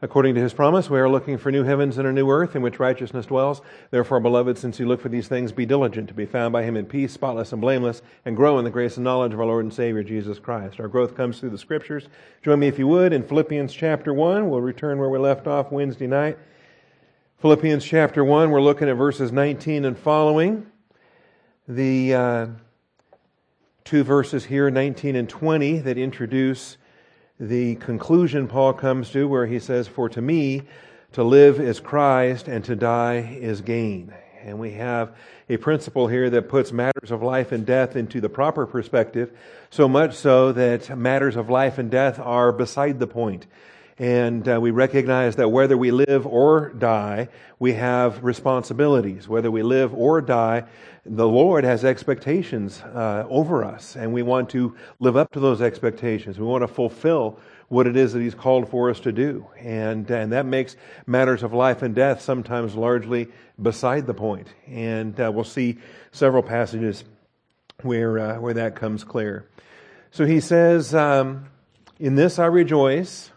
According to his promise, we are looking for new heavens and a new earth in which righteousness dwells. Therefore, beloved, since you look for these things, be diligent to be found by him in peace, spotless and blameless, and grow in the grace and knowledge of our Lord and Savior Jesus Christ. Our growth comes through the scriptures. Join me if you would in Philippians chapter 1. We'll return where we left off Wednesday night. Philippians chapter 1, we're looking at verses 19 and following. The uh, two verses here, 19 and 20, that introduce the conclusion Paul comes to where he says, For to me, to live is Christ and to die is gain. And we have a principle here that puts matters of life and death into the proper perspective, so much so that matters of life and death are beside the point. And uh, we recognize that whether we live or die, we have responsibilities. Whether we live or die, the Lord has expectations uh, over us, and we want to live up to those expectations. We want to fulfill what it is that He's called for us to do. And, and that makes matters of life and death sometimes largely beside the point. And uh, we'll see several passages where, uh, where that comes clear. So he says, um, In this I rejoice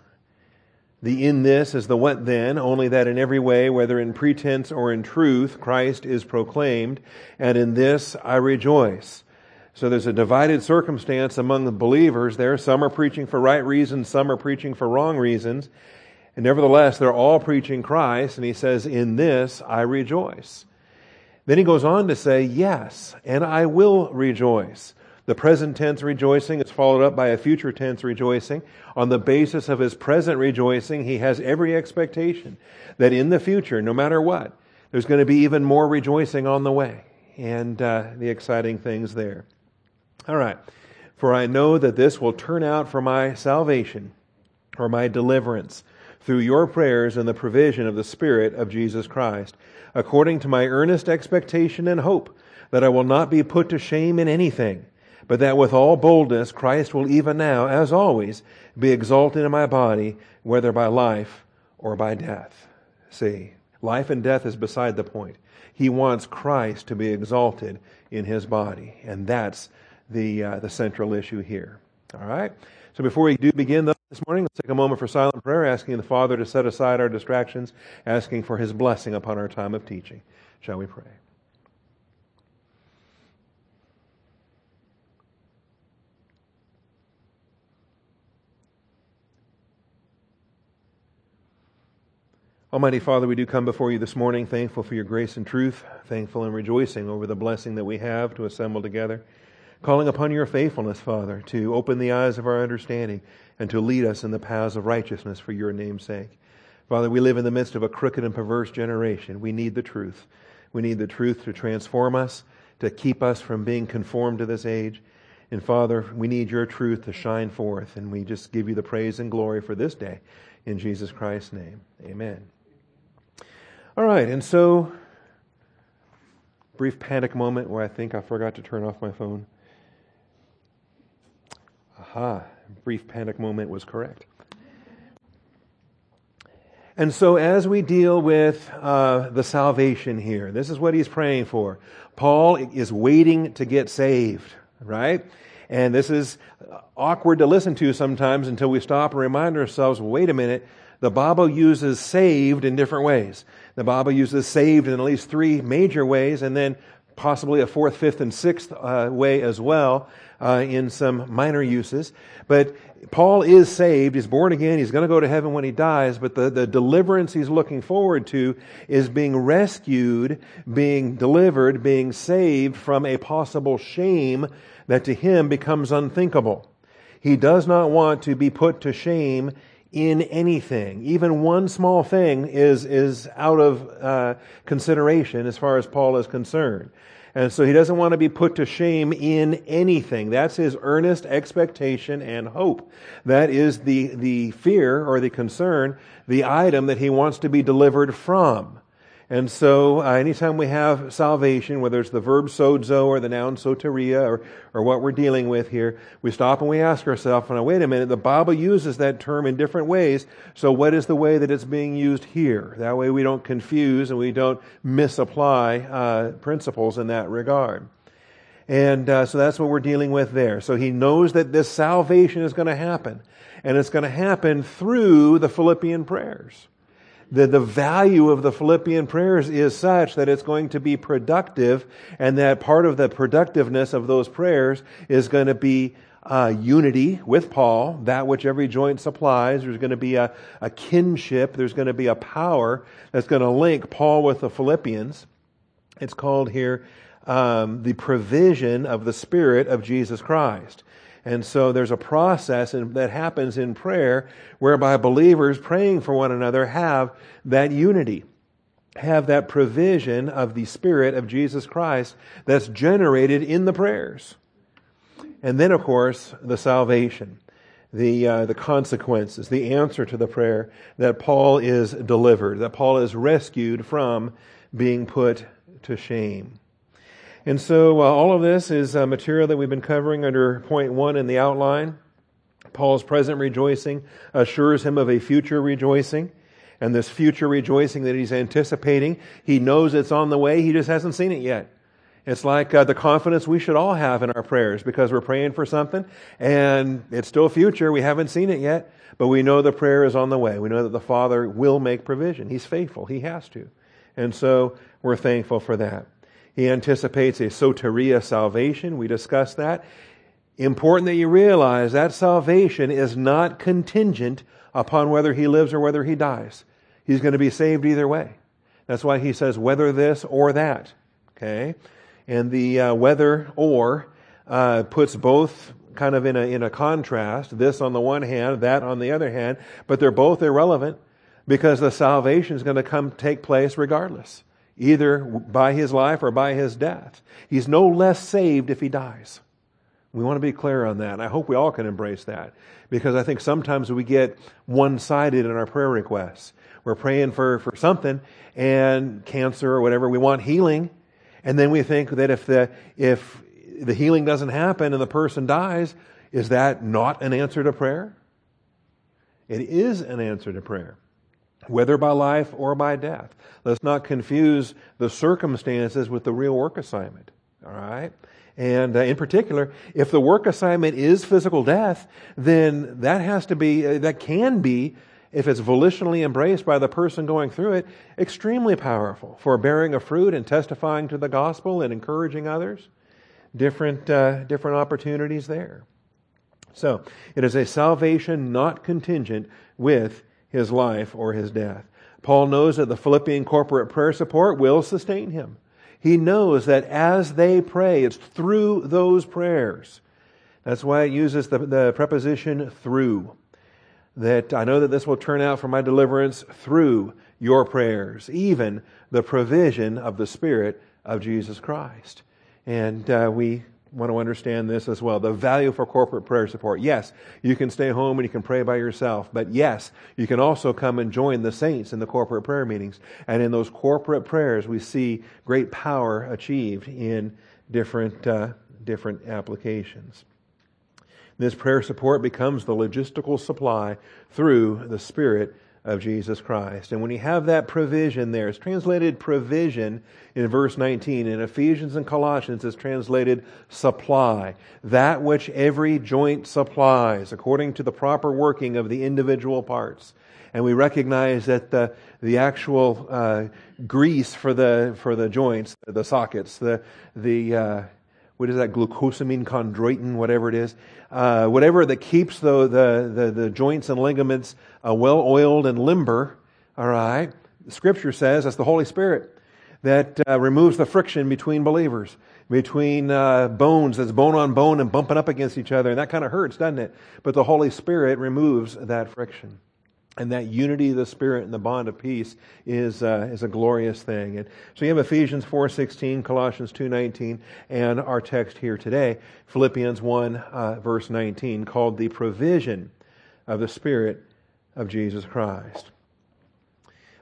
the in this is the what then, only that in every way, whether in pretense or in truth, Christ is proclaimed, and in this I rejoice. So there's a divided circumstance among the believers there. Some are preaching for right reasons, some are preaching for wrong reasons. And nevertheless, they're all preaching Christ, and he says, In this I rejoice. Then he goes on to say, Yes, and I will rejoice. The present tense rejoicing is followed up by a future tense rejoicing. On the basis of his present rejoicing, he has every expectation that in the future, no matter what, there's going to be even more rejoicing on the way and uh, the exciting things there. All right. For I know that this will turn out for my salvation or my deliverance through your prayers and the provision of the Spirit of Jesus Christ, according to my earnest expectation and hope that I will not be put to shame in anything but that with all boldness Christ will even now, as always, be exalted in my body, whether by life or by death. See, life and death is beside the point. He wants Christ to be exalted in his body, and that's the, uh, the central issue here. All right? So before we do begin this morning, let's take a moment for silent prayer, asking the Father to set aside our distractions, asking for his blessing upon our time of teaching. Shall we pray? Almighty Father, we do come before you this morning thankful for your grace and truth, thankful and rejoicing over the blessing that we have to assemble together, calling upon your faithfulness, Father, to open the eyes of our understanding and to lead us in the paths of righteousness for your name's sake. Father, we live in the midst of a crooked and perverse generation. We need the truth. We need the truth to transform us, to keep us from being conformed to this age. And Father, we need your truth to shine forth, and we just give you the praise and glory for this day. In Jesus Christ's name, amen. All right, and so, brief panic moment where I think I forgot to turn off my phone. Aha, brief panic moment was correct. And so, as we deal with uh, the salvation here, this is what he's praying for. Paul is waiting to get saved, right? And this is awkward to listen to sometimes until we stop and remind ourselves wait a minute, the Bible uses saved in different ways. The Bible uses saved in at least three major ways, and then possibly a fourth, fifth, and sixth uh, way as well uh, in some minor uses. But Paul is saved. He's born again. He's going to go to heaven when he dies. But the, the deliverance he's looking forward to is being rescued, being delivered, being saved from a possible shame that to him becomes unthinkable. He does not want to be put to shame in anything. Even one small thing is, is out of uh, consideration as far as Paul is concerned. And so he doesn't want to be put to shame in anything. That's his earnest expectation and hope. That is the, the fear or the concern, the item that he wants to be delivered from. And so, uh, anytime we have salvation, whether it's the verb sozo or the noun soteria or, or what we're dealing with here, we stop and we ask ourselves, now, wait a minute, the Bible uses that term in different ways, so what is the way that it's being used here? That way we don't confuse and we don't misapply uh, principles in that regard. And uh, so that's what we're dealing with there. So he knows that this salvation is going to happen. And it's going to happen through the Philippian prayers. The, the value of the Philippian prayers is such that it's going to be productive, and that part of the productiveness of those prayers is going to be uh, unity with Paul, that which every joint supplies. There's going to be a, a kinship. There's going to be a power that's going to link Paul with the Philippians. It's called here um, the provision of the Spirit of Jesus Christ. And so there's a process in, that happens in prayer whereby believers praying for one another have that unity, have that provision of the Spirit of Jesus Christ that's generated in the prayers. And then, of course, the salvation, the, uh, the consequences, the answer to the prayer that Paul is delivered, that Paul is rescued from being put to shame. And so, uh, all of this is uh, material that we've been covering under point one in the outline. Paul's present rejoicing assures him of a future rejoicing. And this future rejoicing that he's anticipating, he knows it's on the way, he just hasn't seen it yet. It's like uh, the confidence we should all have in our prayers because we're praying for something and it's still future. We haven't seen it yet, but we know the prayer is on the way. We know that the Father will make provision. He's faithful. He has to. And so we're thankful for that. He anticipates a soteria salvation. We discussed that. Important that you realize that salvation is not contingent upon whether he lives or whether he dies. He's going to be saved either way. That's why he says whether this or that. Okay? and the uh, whether or uh, puts both kind of in a, in a contrast, this on the one hand, that on the other hand, but they're both irrelevant because the salvation is going to come take place regardless, either by his life or by his death. He's no less saved if he dies. We want to be clear on that. I hope we all can embrace that because I think sometimes we get one sided in our prayer requests. We're praying for, for something and cancer or whatever. We want healing. And then we think that if the, if the healing doesn't happen and the person dies, is that not an answer to prayer? It is an answer to prayer, whether by life or by death. Let's not confuse the circumstances with the real work assignment. All right? And uh, in particular, if the work assignment is physical death, then that has to be, uh, that can be if it's volitionally embraced by the person going through it, extremely powerful for bearing a fruit and testifying to the gospel and encouraging others. Different, uh, different opportunities there. So, it is a salvation not contingent with his life or his death. Paul knows that the Philippian corporate prayer support will sustain him. He knows that as they pray, it's through those prayers. That's why it uses the, the preposition through that I know that this will turn out for my deliverance through your prayers, even the provision of the Spirit of Jesus Christ. And uh, we want to understand this as well. The value for corporate prayer support. Yes, you can stay home and you can pray by yourself, but yes, you can also come and join the saints in the corporate prayer meetings. And in those corporate prayers, we see great power achieved in different, uh, different applications. This prayer support becomes the logistical supply through the Spirit of Jesus Christ. And when you have that provision there, it's translated provision in verse 19. In Ephesians and Colossians, it's translated supply. That which every joint supplies according to the proper working of the individual parts. And we recognize that the, the actual uh, grease for the, for the joints, the sockets, the, the, uh, what is that, glucosamine chondroitin, whatever it is, uh, whatever that keeps the, the, the, the joints and ligaments uh, well oiled and limber, all right? Scripture says that's the Holy Spirit that uh, removes the friction between believers, between uh, bones that's bone on bone and bumping up against each other. And that kind of hurts, doesn't it? But the Holy Spirit removes that friction. And that unity of the Spirit and the bond of peace is, uh, is a glorious thing. And so you have Ephesians 4.16, Colossians 2.19, and our text here today, Philippians 1, uh, verse 19, called the provision of the Spirit of Jesus Christ.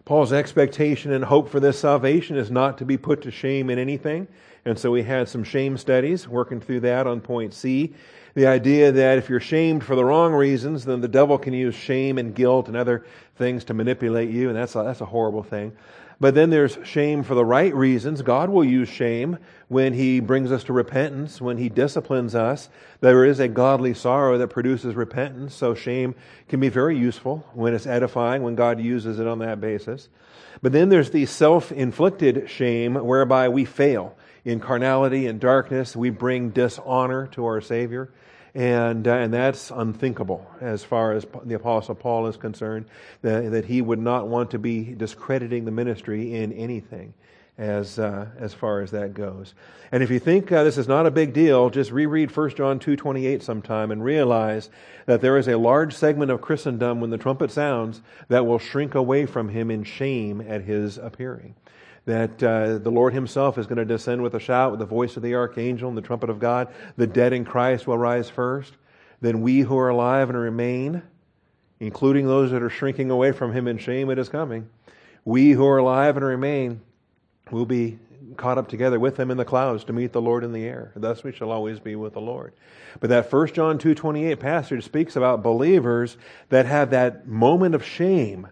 Paul's expectation and hope for this salvation is not to be put to shame in anything. And so we had some shame studies, working through that on point C the idea that if you're shamed for the wrong reasons, then the devil can use shame and guilt and other things to manipulate you, and that's a, that's a horrible thing. But then there's shame for the right reasons. God will use shame when He brings us to repentance, when He disciplines us. There is a godly sorrow that produces repentance, so shame can be very useful when it's edifying, when God uses it on that basis. But then there's the self inflicted shame whereby we fail. In carnality and darkness, we bring dishonor to our Savior. And, uh, and that's unthinkable as far as the Apostle Paul is concerned, that, that he would not want to be discrediting the ministry in anything as, uh, as far as that goes. And if you think uh, this is not a big deal, just reread 1 John 2.28 sometime and realize that there is a large segment of Christendom when the trumpet sounds that will shrink away from him in shame at his appearing that uh, the Lord Himself is going to descend with a shout, with the voice of the archangel and the trumpet of God. The dead in Christ will rise first. Then we who are alive and remain, including those that are shrinking away from Him in shame at His coming, we who are alive and remain will be caught up together with them in the clouds to meet the Lord in the air. Thus we shall always be with the Lord. But that 1 John 2.28 passage speaks about believers that have that moment of shame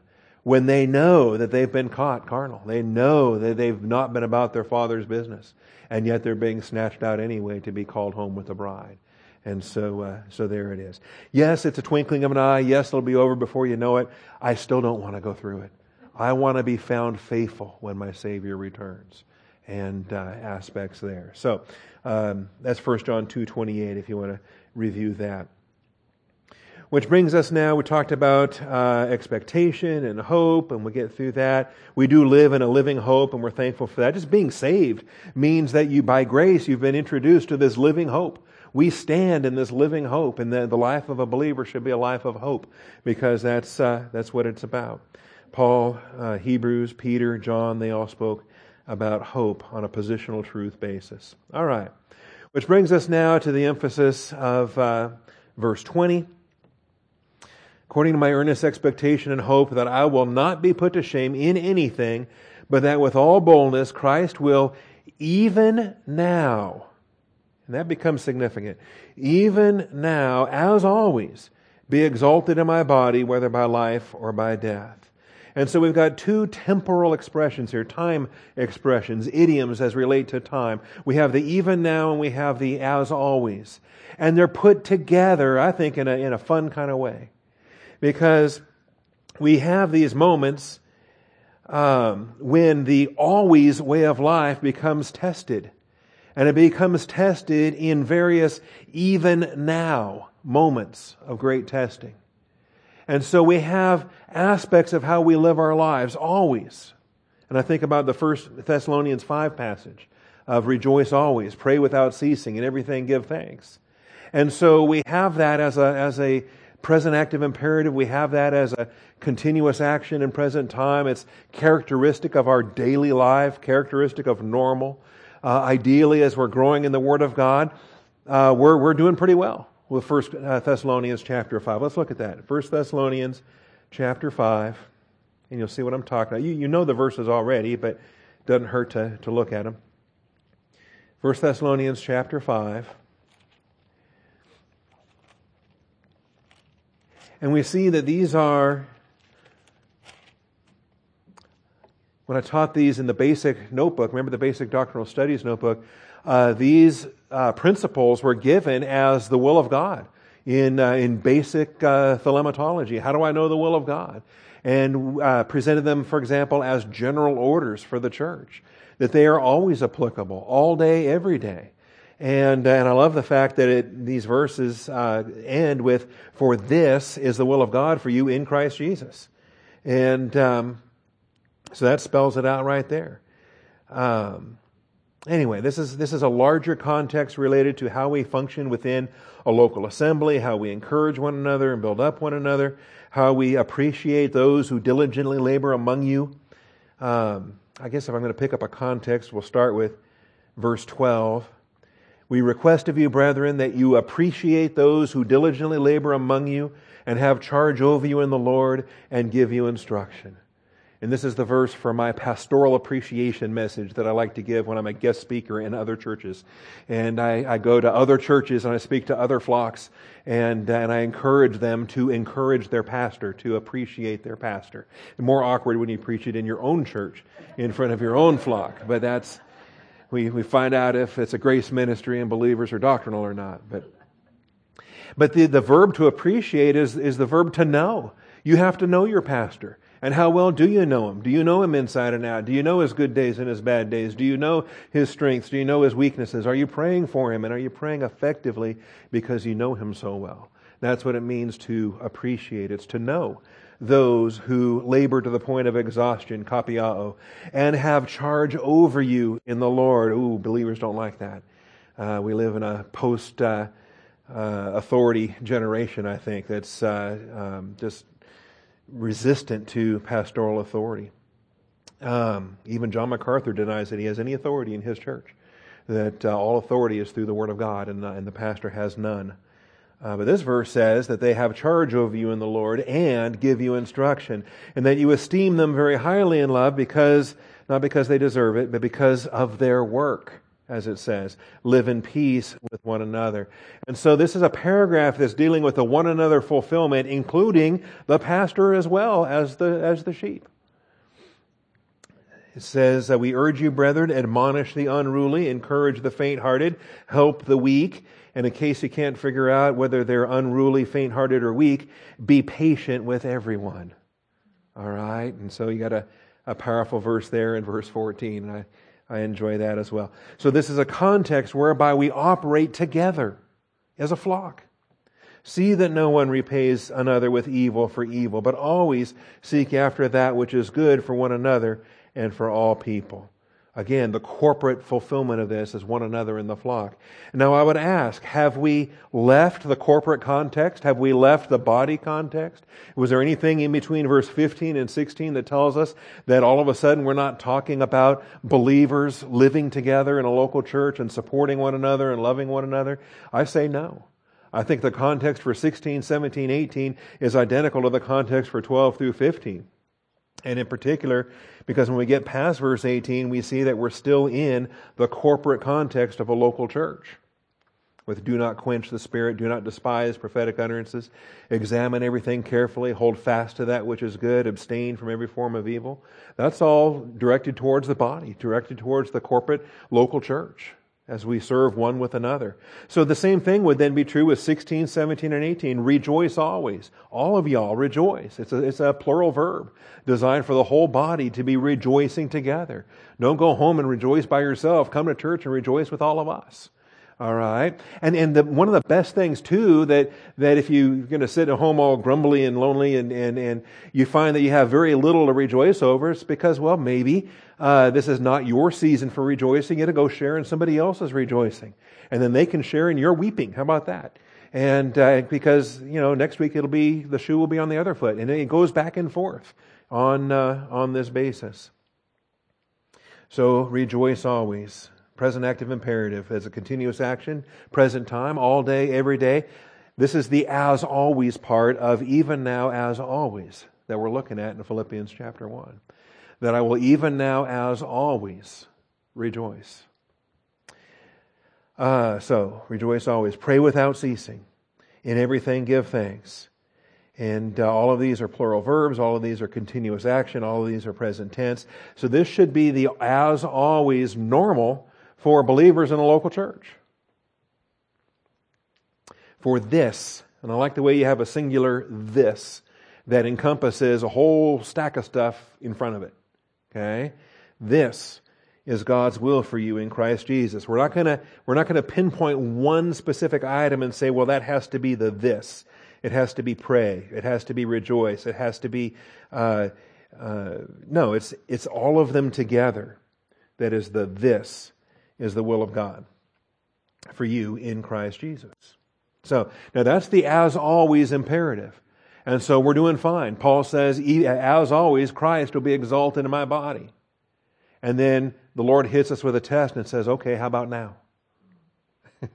when they know that they've been caught carnal. They know that they've not been about their father's business, and yet they're being snatched out anyway to be called home with the bride. And so, uh, so there it is. Yes, it's a twinkling of an eye. Yes, it'll be over before you know it. I still don't want to go through it. I want to be found faithful when my Savior returns, and uh, aspects there. So um, that's 1 John two twenty eight. If you want to review that. Which brings us now, we talked about uh, expectation and hope, and we get through that. We do live in a living hope, and we're thankful for that. Just being saved means that you, by grace, you've been introduced to this living hope. We stand in this living hope, and the, the life of a believer should be a life of hope, because that's, uh, that's what it's about. Paul, uh, Hebrews, Peter, John, they all spoke about hope on a positional truth basis. All right. Which brings us now to the emphasis of uh, verse 20 according to my earnest expectation and hope that I will not be put to shame in anything, but that with all boldness Christ will even now, and that becomes significant, even now, as always, be exalted in my body, whether by life or by death. And so we've got two temporal expressions here, time expressions, idioms as relate to time. We have the even now and we have the as always. And they're put together, I think, in a, in a fun kind of way because we have these moments um, when the always way of life becomes tested. And it becomes tested in various even now moments of great testing. And so we have aspects of how we live our lives always. And I think about the first Thessalonians 5 passage of rejoice always, pray without ceasing, and everything give thanks. And so we have that as a, as a present active imperative. We have that as a continuous action in present time. It's characteristic of our daily life, characteristic of normal. Uh, ideally, as we're growing in the Word of God, uh, we're, we're doing pretty well with First uh, Thessalonians chapter 5. Let's look at that. First Thessalonians chapter 5, and you'll see what I'm talking about. You, you know the verses already, but it doesn't hurt to, to look at them. First Thessalonians chapter 5. And we see that these are, when I taught these in the basic notebook, remember the basic doctrinal studies notebook, uh, these uh, principles were given as the will of God in, uh, in basic uh, thelematology. How do I know the will of God? And uh, presented them, for example, as general orders for the church, that they are always applicable, all day, every day. And, uh, and I love the fact that it, these verses uh, end with, For this is the will of God for you in Christ Jesus. And um, so that spells it out right there. Um, anyway, this is, this is a larger context related to how we function within a local assembly, how we encourage one another and build up one another, how we appreciate those who diligently labor among you. Um, I guess if I'm going to pick up a context, we'll start with verse 12. We request of you, brethren, that you appreciate those who diligently labor among you and have charge over you in the Lord and give you instruction. And this is the verse for my pastoral appreciation message that I like to give when I'm a guest speaker in other churches. And I, I go to other churches and I speak to other flocks and, uh, and I encourage them to encourage their pastor, to appreciate their pastor. More awkward when you preach it in your own church, in front of your own flock. But that's, we, we find out if it's a grace ministry and believers are doctrinal or not. But, but the, the verb to appreciate is, is the verb to know. You have to know your pastor. And how well do you know him? Do you know him inside and out? Do you know his good days and his bad days? Do you know his strengths? Do you know his weaknesses? Are you praying for him? And are you praying effectively because you know him so well? That's what it means to appreciate. It's to know those who labor to the point of exhaustion, kopiao, and have charge over you in the Lord. Ooh, believers don't like that. Uh, we live in a post uh, uh, authority generation, I think, that's uh, um, just resistant to pastoral authority. Um, even John MacArthur denies that he has any authority in his church, that uh, all authority is through the Word of God, and, uh, and the pastor has none. Uh, but this verse says that they have charge over you in the Lord and give you instruction, and that you esteem them very highly in love because, not because they deserve it, but because of their work as it says. Live in peace with one another. And so this is a paragraph that's dealing with the one another fulfillment, including the pastor as well as the, as the sheep. It says, We urge you, brethren, admonish the unruly, encourage the faint hearted, help the weak. And in case you can't figure out whether they're unruly, faint hearted, or weak, be patient with everyone. All right? And so you got a, a powerful verse there in verse 14. And I, I enjoy that as well. So, this is a context whereby we operate together as a flock. See that no one repays another with evil for evil, but always seek after that which is good for one another and for all people. Again, the corporate fulfillment of this is one another in the flock. Now, I would ask, have we left the corporate context? Have we left the body context? Was there anything in between verse 15 and 16 that tells us that all of a sudden we're not talking about believers living together in a local church and supporting one another and loving one another? I say no. I think the context for 16, 17, 18 is identical to the context for 12 through 15. And in particular, because when we get past verse 18, we see that we're still in the corporate context of a local church. With do not quench the spirit, do not despise prophetic utterances, examine everything carefully, hold fast to that which is good, abstain from every form of evil. That's all directed towards the body, directed towards the corporate local church as we serve one with another. So the same thing would then be true with 16, 17, and 18. Rejoice always. All of y'all rejoice. It's a, it's a plural verb designed for the whole body to be rejoicing together. Don't go home and rejoice by yourself. Come to church and rejoice with all of us. All right. And, and the, one of the best things too, that, that if you're going to sit at home all grumbly and lonely and, and, and you find that you have very little to rejoice over, it's because, well, maybe, uh, this is not your season for rejoicing. To go share in somebody else's rejoicing. And then they can share in your weeping. How about that? And, uh, because, you know, next week it'll be, the shoe will be on the other foot. And it goes back and forth on, uh, on this basis. So rejoice always present active imperative as a continuous action, present time, all day, every day. This is the as always part of even now as always that we're looking at in Philippians chapter 1. That I will even now as always rejoice. Uh, so, rejoice always. Pray without ceasing. In everything, give thanks. And uh, all of these are plural verbs. All of these are continuous action. All of these are present tense. So this should be the as always normal for believers in a local church. For this, and I like the way you have a singular this that encompasses a whole stack of stuff in front of it. Okay? This is God's will for you in Christ Jesus. We're not gonna, we're not gonna pinpoint one specific item and say, well, that has to be the this. It has to be pray. It has to be rejoice. It has to be, uh, uh, no, it's, it's all of them together that is the this is the will of God for you in Christ Jesus. So, now that's the as always imperative. And so we're doing fine. Paul says, as always, Christ will be exalted in my body. And then the Lord hits us with a test and says, okay, how about now?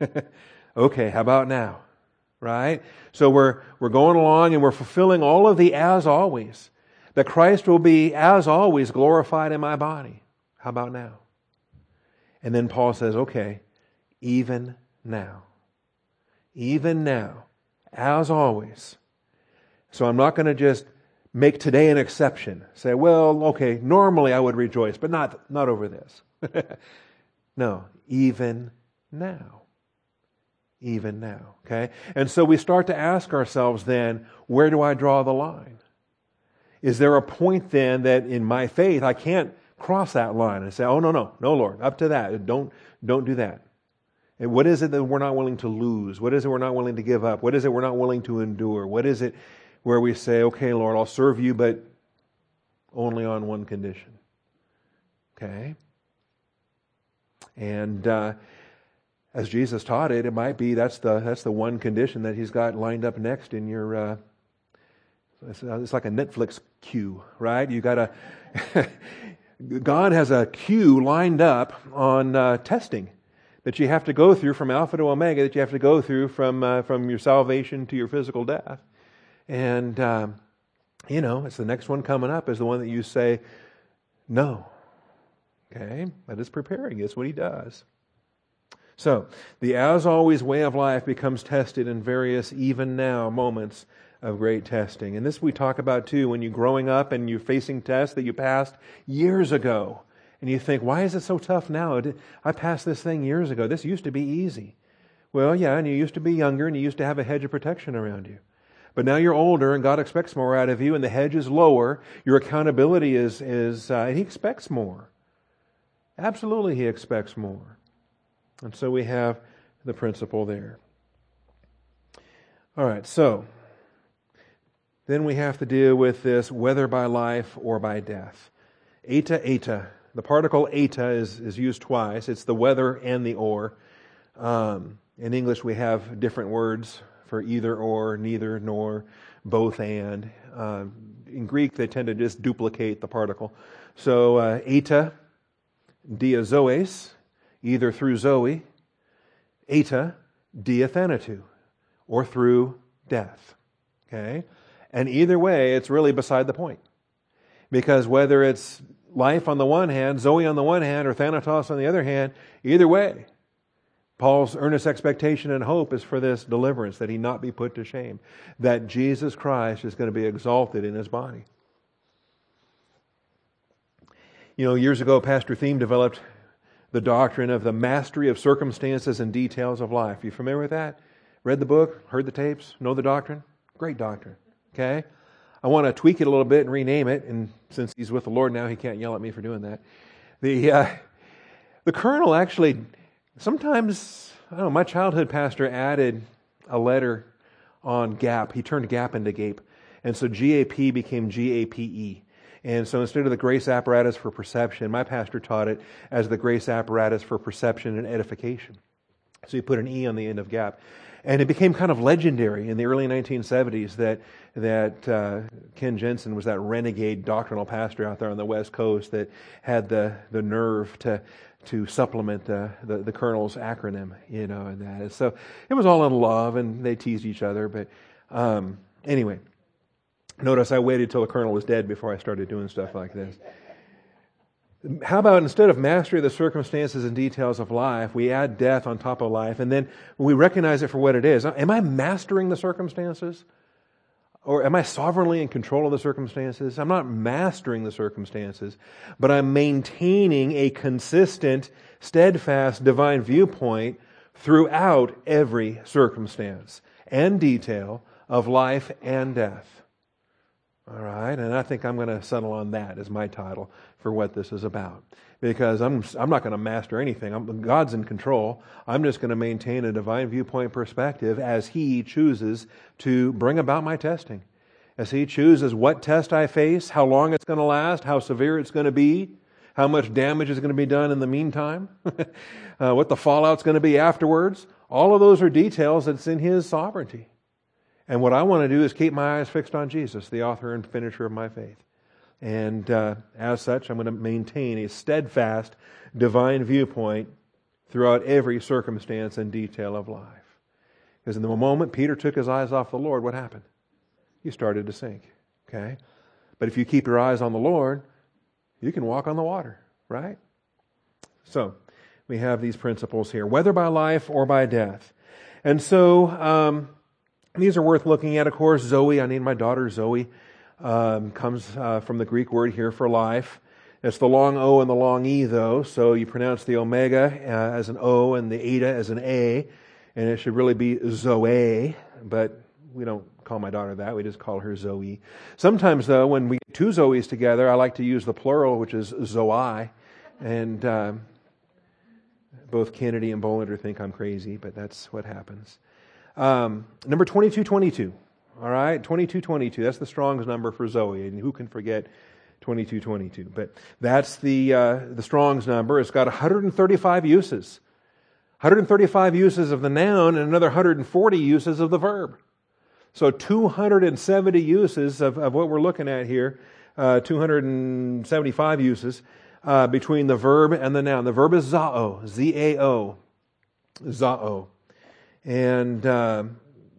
okay, how about now? Right? So we're, we're going along and we're fulfilling all of the as always. that Christ will be, as always, glorified in my body. How about now? And then Paul says, okay, even now. Even now, as always. So I'm not going to just make today an exception. Say, well, okay, normally I would rejoice, but not, not over this. no, even now. Even now. Okay? And so we start to ask ourselves then, where do I draw the line? Is there a point then that in my faith I can't cross that line and say, oh, no, no, no, Lord, up to that. Don't, don't do that. And what is it that we're not willing to lose? What is it we're not willing to give up? What is it we're not willing to endure? What is it where we say, okay, Lord, I'll serve you, but only on one condition? Okay? And uh, as Jesus taught it, it might be that's the, that's the one condition that he's got lined up next in your. Uh, it's, uh, like a Netflix queue, right? You got to. God has a queue lined up on uh, testing that you have to go through from Alpha to Omega, that you have to go through from, uh, from your salvation to your physical death. And, um, you know, it's the next one coming up is the one that you say, no. Okay? That is preparing. It's what he does. So, the as always way of life becomes tested in various even now moments of great testing. And this we talk about too when you're growing up and you're facing tests that you passed years ago and you think, why is it so tough now? I passed this thing years ago. This used to be easy. Well, yeah, and you used to be younger and you used to have a hedge of protection around you. But now you're older and God expects more out of you and the hedge is lower. Your accountability is, is uh, He expects more. Absolutely, He expects more. And so we have the principle there. All right, so then we have to deal with this whether by life or by death. Eta, eta. The particle eta is, is used twice. It's the whether and the or. Um, in English, we have different words for either or, neither, nor, both, and. Uh, in Greek, they tend to just duplicate the particle. So, uh, eta, dia zoes, either through Zoe, eta, dia thanatou, or through death. Okay? And either way, it's really beside the point. Because whether it's life on the one hand, Zoe on the one hand, or Thanatos on the other hand, either way, Paul's earnest expectation and hope is for this deliverance, that he not be put to shame, that Jesus Christ is going to be exalted in his body. You know, years ago, Pastor Thieme developed the doctrine of the mastery of circumstances and details of life. You familiar with that? Read the book, heard the tapes, know the doctrine? Great doctrine. Okay? I want to tweak it a little bit and rename it. And since he's with the Lord now, he can't yell at me for doing that. The, uh, the colonel actually, sometimes, I don't know, my childhood pastor added a letter on GAP. He turned GAP into GAPE. And so GAP became GAPE. And so instead of the grace apparatus for perception, my pastor taught it as the grace apparatus for perception and edification. So he put an E on the end of GAP. And it became kind of legendary in the early 1970s that, that uh, Ken Jensen was that renegade doctrinal pastor out there on the West Coast that had the, the nerve to, to supplement the, the, the colonel's acronym, you know, and that. And so it was all in love, and they teased each other. But um, anyway, notice I waited till the colonel was dead before I started doing stuff like this. How about instead of mastery of the circumstances and details of life, we add death on top of life, and then we recognize it for what it is. Am I mastering the circumstances? Or am I sovereignly in control of the circumstances? I'm not mastering the circumstances, but I'm maintaining a consistent, steadfast divine viewpoint throughout every circumstance and detail of life and death. All right, and I think I'm going to settle on that as my title for what this is about. Because I'm, I'm not going to master anything. I'm, God's in control. I'm just going to maintain a divine viewpoint perspective as He chooses to bring about my testing. As He chooses what test I face, how long it's going to last, how severe it's going to be, how much damage is going to be done in the meantime, uh, what the fallout's going to be afterwards. All of those are details that's in His sovereignty. And what I want to do is keep my eyes fixed on Jesus, the author and finisher of my faith. And uh, as such, I'm going to maintain a steadfast divine viewpoint throughout every circumstance and detail of life. Because in the moment Peter took his eyes off the Lord, what happened? He started to sink. Okay? But if you keep your eyes on the Lord, you can walk on the water, right? So, we have these principles here, whether by life or by death. And so, um, these are worth looking at. Of course, Zoe, I named my daughter Zoe, um, comes uh, from the Greek word here for life. It's the long O and the long E, though, so you pronounce the omega uh, as an O and the eta as an A, and it should really be Zoe, but we don't call my daughter that. We just call her Zoe. Sometimes, though, when we get two Zoes together, I like to use the plural, which is Zoe, and um, both Kennedy and Bollinger think I'm crazy, but that's what happens. Um, number 2222. All right, 2222. That's the Strong's number for Zoe, and who can forget 2222? But that's the uh, the Strong's number. It's got 135 uses. 135 uses of the noun and another 140 uses of the verb. So 270 uses of, of what we're looking at here, uh, 275 uses uh, between the verb and the noun. The verb is zao, Z-A-O, zao, and uh,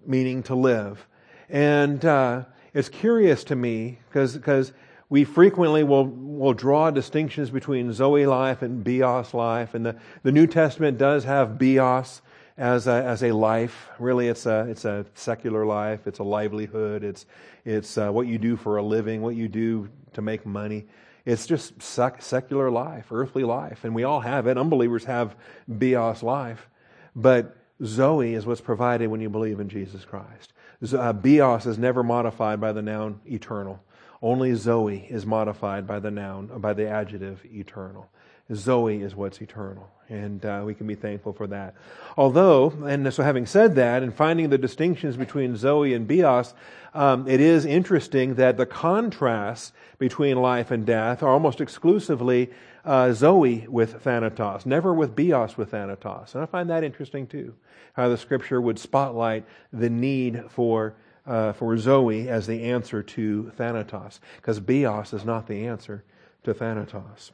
meaning to live. And uh, it's curious to me because we frequently will, will draw distinctions between Zoe life and Bios life, and the, the New Testament does have Bios as a, as a life. Really, it's a, it's a secular life, it's a livelihood, it's, it's uh, what you do for a living, what you do to make money. It's just sec- secular life, earthly life, and we all have it. Unbelievers have bios life, but Zoe is what's provided when you believe in Jesus Christ. Uh, bios is never modified by the noun eternal. Only Zoe is modified by the noun, by the adjective eternal. Zoe is what's eternal. And uh, we can be thankful for that. Although, and so having said that, and finding the distinctions between Zoe and Bios, um, it is interesting that the contrasts between life and death are almost exclusively uh, Zoe with Thanatos, never with Bios with Thanatos. And I find that interesting too, how the scripture would spotlight the need for, uh, for Zoe as the answer to Thanatos, because Bios is not the answer to Thanatos.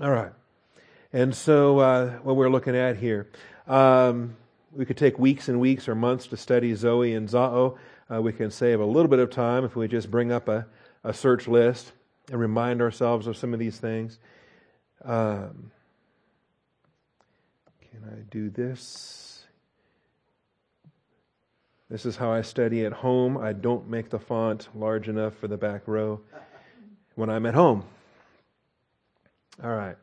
All right. And so, uh, what we're looking at here, um, we could take weeks and weeks or months to study Zoe and Zao. Uh, we can save a little bit of time if we just bring up a, a search list and remind ourselves of some of these things. Um, can I do this? This is how I study at home. I don't make the font large enough for the back row when I'm at home. All right.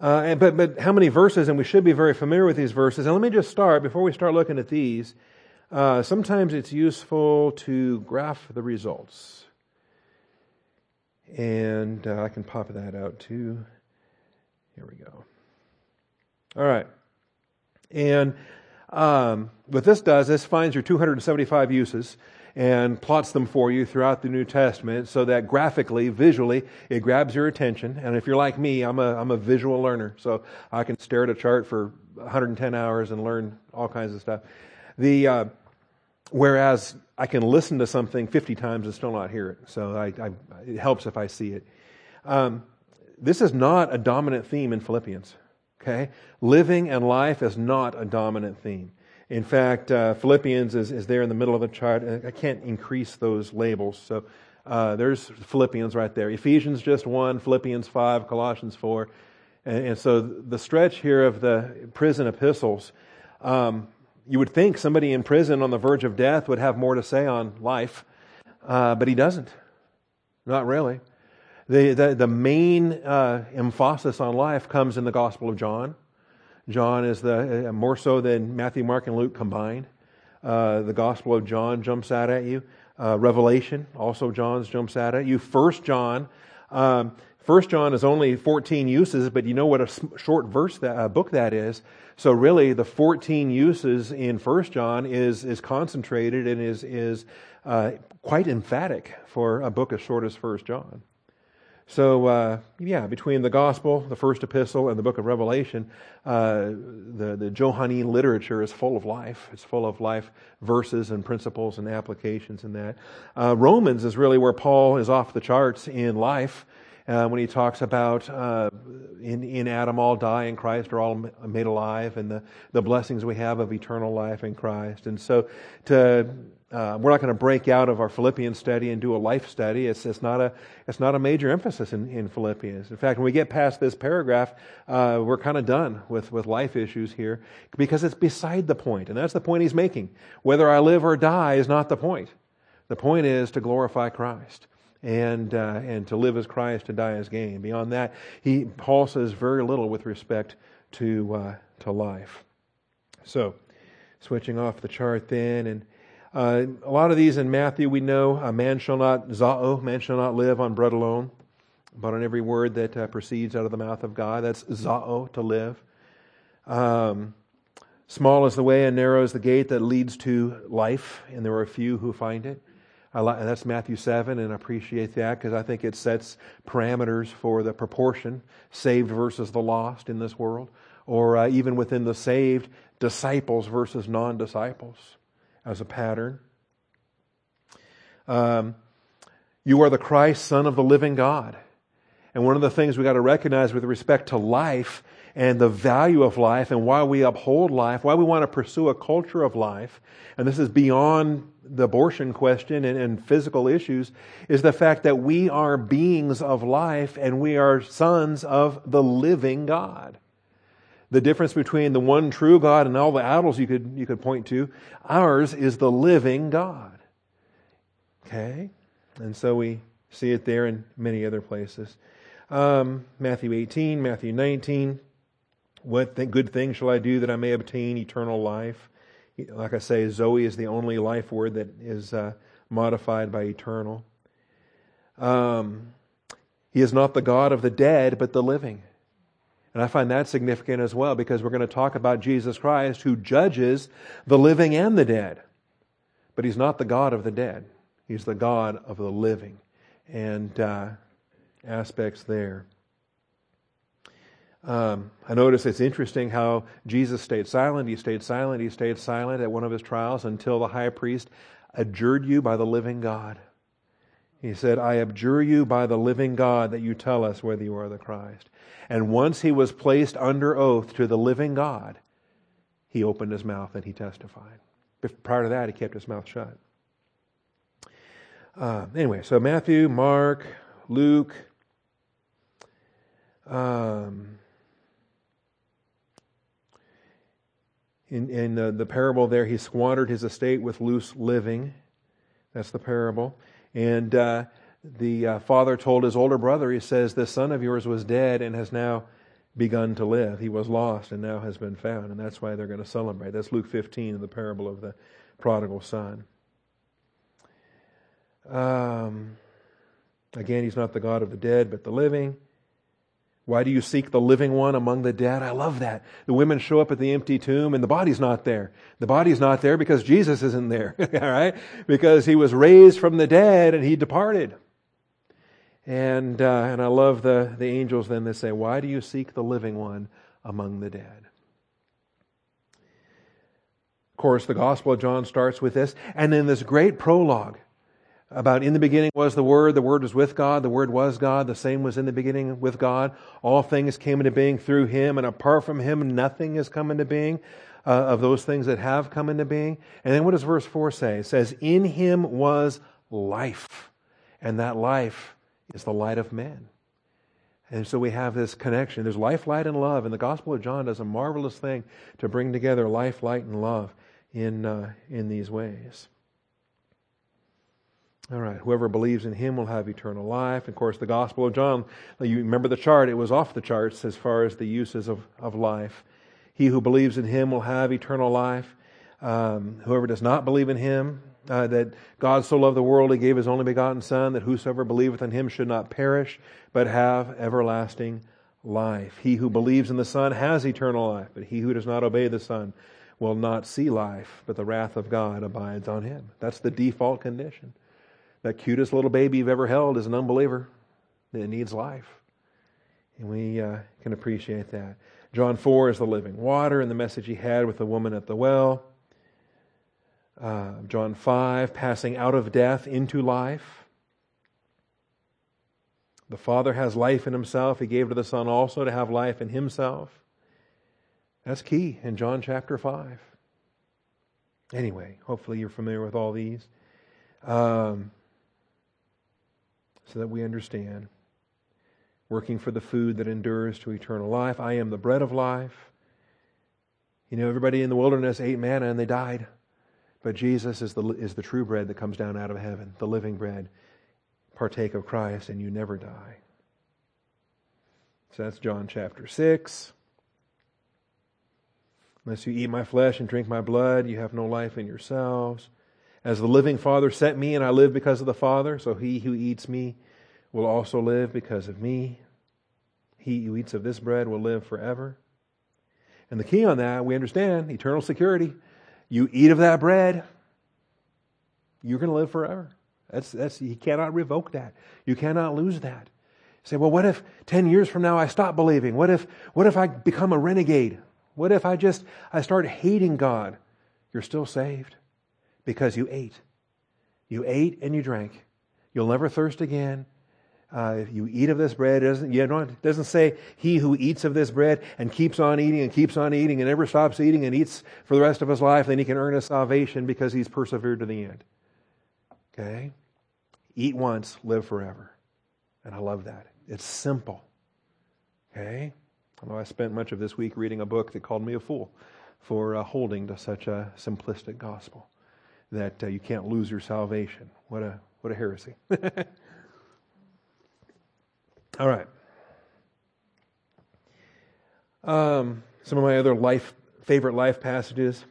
Uh, and, but, but how many verses? And we should be very familiar with these verses. And let me just start, before we start looking at these, uh, sometimes it's useful to graph the results. And uh, I can pop that out too. Here we go. All right. And um, what this does, this finds your 275 uses and plots them for you throughout the New Testament so that graphically, visually, it grabs your attention. And if you're like me, I'm a, I'm a visual learner, so I can stare at a chart for 110 hours and learn all kinds of stuff. The, uh, whereas I can listen to something 50 times and still not hear it. So I, I, it helps if I see it. Um, this is not a dominant theme in Philippians. Okay? Living and life is not a dominant theme. In fact, uh, Philippians is, is there in the middle of the chart. I can't increase those labels. So uh, there's Philippians right there. Ephesians just one, Philippians 5, Colossians 4. And, and so the stretch here of the prison epistles, um, you would think somebody in prison on the verge of death would have more to say on life, uh, but he doesn't. Not really. The, the, the main uh, emphasis on life comes in the Gospel of John. John is the uh, more so than Matthew, Mark, and Luke combined. Uh, the Gospel of John jumps out at you. Uh, Revelation also John's jumps out at you. First John. Um, First John is only 14 uses, but you know what a short verse that uh, book that is. So really, the 14 uses in First John is is concentrated and is is uh, quite emphatic for a book as short as First John. So, uh, yeah, between the Gospel, the first epistle, and the book of Revelation, uh, the, the Johannine literature is full of life. It's full of life verses and principles and applications in that. Uh, Romans is really where Paul is off the charts in life. Uh, when he talks about uh, in, in Adam all die and Christ are all made alive and the, the blessings we have of eternal life in Christ. And so to uh, we're not going to break out of our Philippians study and do a life study. It's, it's, not, a, it's not a major emphasis in, in Philippians. In fact, when we get past this paragraph, uh, we're kind of done with, with life issues here because it's beside the point, and that's the point he's making. Whether I live or die is not the point. The point is to glorify Christ and uh, and to live as Christ and die as gain. Beyond that, he Paul says very little with respect to uh, to life. So, switching off the chart then, and uh, a lot of these in Matthew we know a man shall not zao, man shall not live on bread alone, but on every word that uh, proceeds out of the mouth of God. That's zao to live. Um, small is the way and narrow is the gate that leads to life, and there are few who find it. Like, that's Matthew 7, and I appreciate that because I think it sets parameters for the proportion, saved versus the lost in this world, or uh, even within the saved, disciples versus non disciples as a pattern. Um, you are the Christ, Son of the living God. And one of the things we got to recognize with respect to life and the value of life and why we uphold life, why we want to pursue a culture of life, and this is beyond the abortion question and, and, physical issues is the fact that we are beings of life and we are sons of the living God. The difference between the one true God and all the idols you could, you could point to, ours is the living God. Okay? And so we see it there in many other places. Um, Matthew 18, Matthew 19. What th- good thing shall I do that I may obtain eternal life? Like I say, Zoe is the only life word that is uh, modified by eternal. Um, he is not the God of the dead, but the living. And I find that significant as well because we're going to talk about Jesus Christ who judges the living and the dead. But he's not the God of the dead, he's the God of the living. And uh, aspects there. Um, I notice it's interesting how Jesus stayed silent. He stayed silent. He stayed silent at one of his trials until the high priest adjured you by the living God. He said, I abjure you by the living God that you tell us whether you are the Christ. And once he was placed under oath to the living God, he opened his mouth and he testified. Prior to that, he kept his mouth shut. Uh, anyway, so Matthew, Mark, Luke, um, in, in the, the parable there, he squandered his estate with loose living. That's the parable. And uh, the uh, father told his older brother, he says, This son of yours was dead and has now begun to live. He was lost and now has been found. And that's why they're going to celebrate. That's Luke 15 in the parable of the prodigal son. Um, again, he's not the God of the dead, but the living. Why do you seek the living one among the dead? I love that. The women show up at the empty tomb and the body's not there. The body's not there because Jesus isn't there, all right? Because he was raised from the dead and he departed. And, uh, and I love the, the angels then they say, Why do you seek the living one among the dead? Of course, the Gospel of John starts with this. And then this great prologue about in the beginning was the Word, the Word was with God, the Word was God, the same was in the beginning with God. All things came into being through Him, and apart from Him, nothing has come into being uh, of those things that have come into being. And then what does verse 4 say? It says, In Him was life, and that life is the light of man. And so we have this connection. There's life, light, and love. And the Gospel of John does a marvelous thing to bring together life, light, and love in, uh, in these ways. All right, whoever believes in him will have eternal life. Of course, the Gospel of John, you remember the chart, it was off the charts as far as the uses of, of life. He who believes in him will have eternal life. Um, whoever does not believe in him, uh, that God so loved the world, he gave his only begotten Son, that whosoever believeth in him should not perish, but have everlasting life. He who believes in the Son has eternal life, but he who does not obey the Son will not see life, but the wrath of God abides on him. That's the default condition that cutest little baby you've ever held is an unbeliever that needs life. And we uh, can appreciate that. John 4 is the living water and the message he had with the woman at the well. Uh, John 5, passing out of death into life. The Father has life in himself. He gave to the Son also to have life in himself. That's key in John chapter 5. Anyway, hopefully you're familiar with all these. Um, so that we understand. Working for the food that endures to eternal life. I am the bread of life. You know, everybody in the wilderness ate manna and they died. But Jesus is the, is the true bread that comes down out of heaven, the living bread. Partake of Christ and you never die. So that's John chapter 6. Unless you eat my flesh and drink my blood, you have no life in yourselves. As the living Father sent me, and I live because of the Father, so he who eats me will also live because of me. He who eats of this bread will live forever. And the key on that, we understand eternal security. You eat of that bread, you're going to live forever. That's, that's, you cannot revoke that. You cannot lose that. You say, well, what if 10 years from now I stop believing? What if, what if I become a renegade? What if I just I start hating God? You're still saved because you ate. You ate and you drank. You'll never thirst again. Uh, if you eat of this bread, it doesn't, you know, it doesn't say he who eats of this bread and keeps on eating and keeps on eating and never stops eating and eats for the rest of his life, then he can earn his salvation because he's persevered to the end. Okay? Eat once, live forever. And I love that. It's simple. Okay? Although I spent much of this week reading a book that called me a fool for uh, holding to such a simplistic gospel that uh, you can't lose your salvation. What a what a heresy. All right. Um, some of my other life favorite life passages.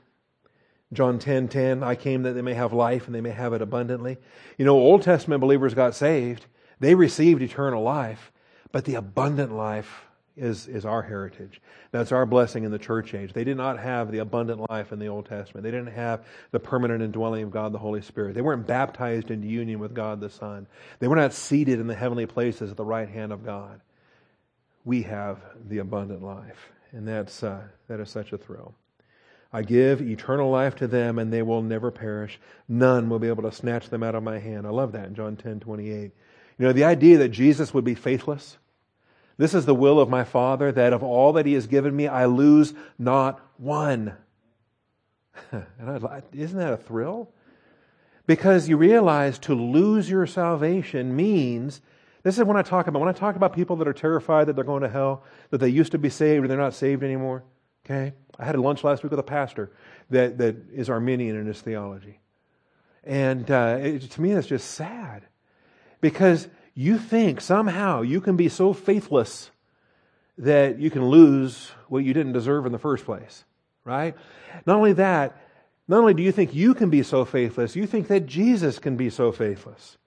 John 10 10, I came that they may have life and they may have it abundantly. You know, Old Testament believers got saved. They received eternal life, but the abundant life is, is our heritage. That's our blessing in the church age. They did not have the abundant life in the Old Testament. They didn't have the permanent indwelling of God the Holy Spirit. They weren't baptized into union with God the Son. They were not seated in the heavenly places at the right hand of God. We have the abundant life, and that's, uh, that is such a thrill. I give eternal life to them, and they will never perish. None will be able to snatch them out of my hand. I love that in John 10 28. You know, the idea that Jesus would be faithless, this is the will of my Father, that of all that He has given me, I lose not one. and isn't that a thrill? Because you realize to lose your salvation means this is when I talk about when I talk about people that are terrified that they're going to hell, that they used to be saved and they're not saved anymore. Okay, I had a lunch last week with a pastor that that is Arminian in his theology, and uh, it, to me that's just sad because you think somehow you can be so faithless that you can lose what you didn't deserve in the first place, right? Not only that, not only do you think you can be so faithless, you think that Jesus can be so faithless.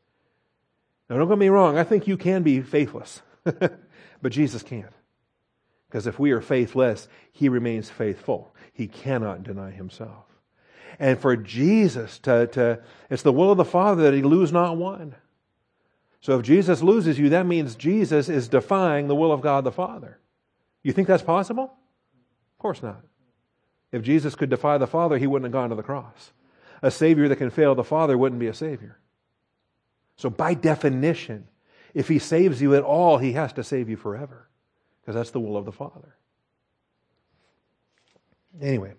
Now, don't get me wrong, I think you can be faithless, but Jesus can't. Because if we are faithless, he remains faithful. He cannot deny himself. And for Jesus to, to it's the will of the Father that he lose not one. So if Jesus loses you, that means Jesus is defying the will of God the Father. You think that's possible? Of course not. If Jesus could defy the Father, he wouldn't have gone to the cross. A Savior that can fail the Father wouldn't be a Savior. So, by definition, if he saves you at all, he has to save you forever, because that's the will of the Father. Anyway,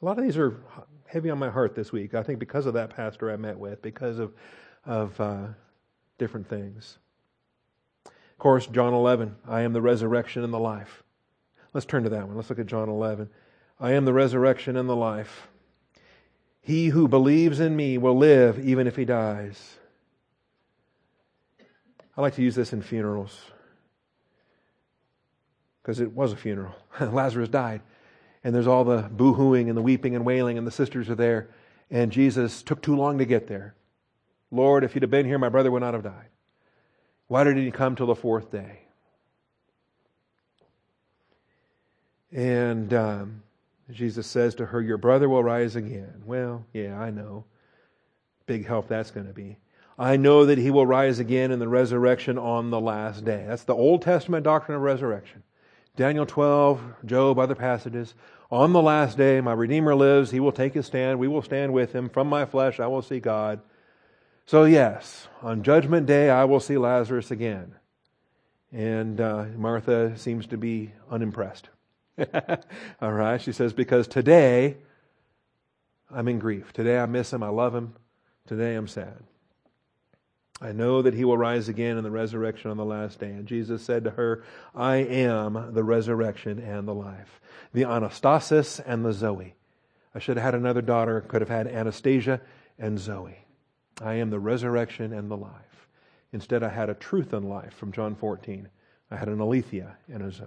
a lot of these are heavy on my heart this week. I think because of that pastor I met with, because of, of uh, different things. Of course, John 11, I am the resurrection and the life. Let's turn to that one. Let's look at John 11. I am the resurrection and the life. He who believes in me will live even if he dies. I like to use this in funerals because it was a funeral. Lazarus died, and there's all the boo hooing and the weeping and wailing, and the sisters are there, and Jesus took too long to get there. Lord, if you'd have been here, my brother would not have died. Why did he come till the fourth day? And um, Jesus says to her, Your brother will rise again. Well, yeah, I know. Big help that's going to be. I know that he will rise again in the resurrection on the last day. That's the Old Testament doctrine of resurrection. Daniel 12, Job, other passages. On the last day, my Redeemer lives. He will take his stand. We will stand with him. From my flesh, I will see God. So, yes, on Judgment Day, I will see Lazarus again. And uh, Martha seems to be unimpressed. All right, she says, because today I'm in grief. Today I miss him. I love him. Today I'm sad. I know that he will rise again in the resurrection on the last day. And Jesus said to her, I am the resurrection and the life, the Anastasis and the Zoe. I should have had another daughter, could have had Anastasia and Zoe. I am the resurrection and the life. Instead, I had a truth and life from John 14. I had an Aletheia and a Zoe.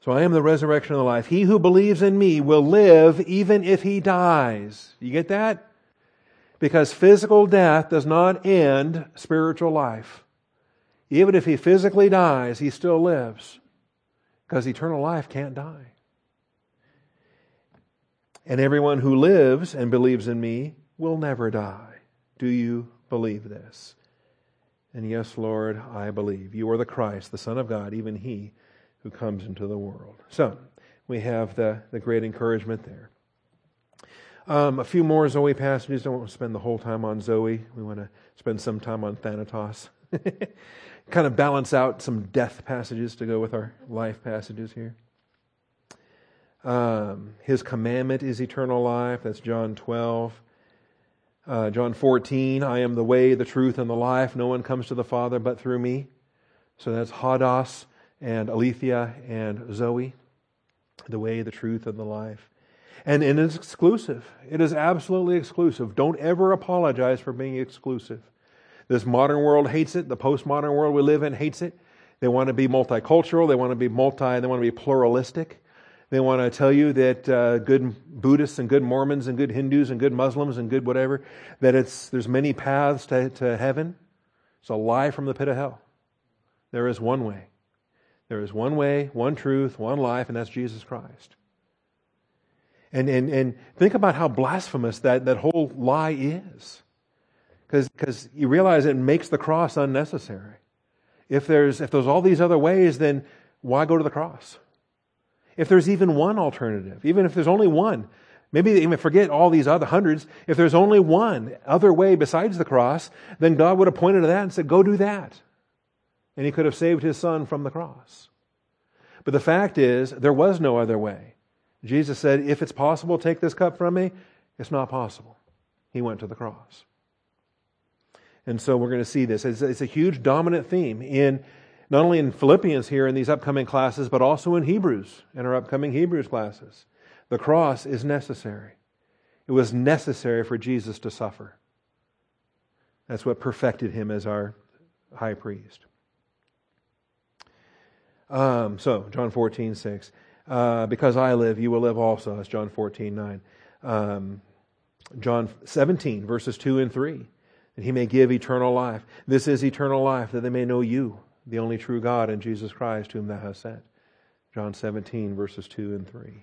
So I am the resurrection and the life. He who believes in me will live even if he dies. You get that? Because physical death does not end spiritual life. Even if he physically dies, he still lives. Because eternal life can't die. And everyone who lives and believes in me will never die. Do you believe this? And yes, Lord, I believe. You are the Christ, the Son of God, even He who comes into the world. So, we have the, the great encouragement there. Um, a few more Zoe passages. I Don't want to spend the whole time on Zoe. We want to spend some time on Thanatos. kind of balance out some death passages to go with our life passages here. Um, his commandment is eternal life. That's John 12. Uh, John 14, I am the way, the truth, and the life. No one comes to the Father but through me. So that's Hodos and Aletheia and Zoe. The way, the truth, and the life. And, and it's exclusive. It is absolutely exclusive. Don't ever apologize for being exclusive. This modern world hates it. The postmodern world we live in hates it. They want to be multicultural. They want to be multi, they want to be pluralistic. They want to tell you that uh, good Buddhists and good Mormons and good Hindus and good Muslims and good whatever, that it's, there's many paths to, to heaven. It's a lie from the pit of hell. There is one way. There is one way, one truth, one life, and that's Jesus Christ. And, and, and think about how blasphemous that, that whole lie is. Because you realize it makes the cross unnecessary. If there's, if there's all these other ways, then why go to the cross? If there's even one alternative, even if there's only one, maybe even forget all these other hundreds, if there's only one other way besides the cross, then God would have pointed to that and said, go do that. And he could have saved his son from the cross. But the fact is, there was no other way. Jesus said, if it's possible, take this cup from me. It's not possible. He went to the cross. And so we're going to see this. It's, a huge dominant theme in not only in Philippians here in these upcoming classes, but also in Hebrews in our upcoming Hebrews classes. The cross is necessary. It was necessary for Jesus to suffer. That's what perfected him as our high priest. Um, so, John 14, 6. Uh, because I live, you will live also. That's John 14, 9. Um, John 17, verses 2 and 3. That he may give eternal life. This is eternal life, that they may know you, the only true God, and Jesus Christ, whom thou hast sent. John 17, verses 2 and 3.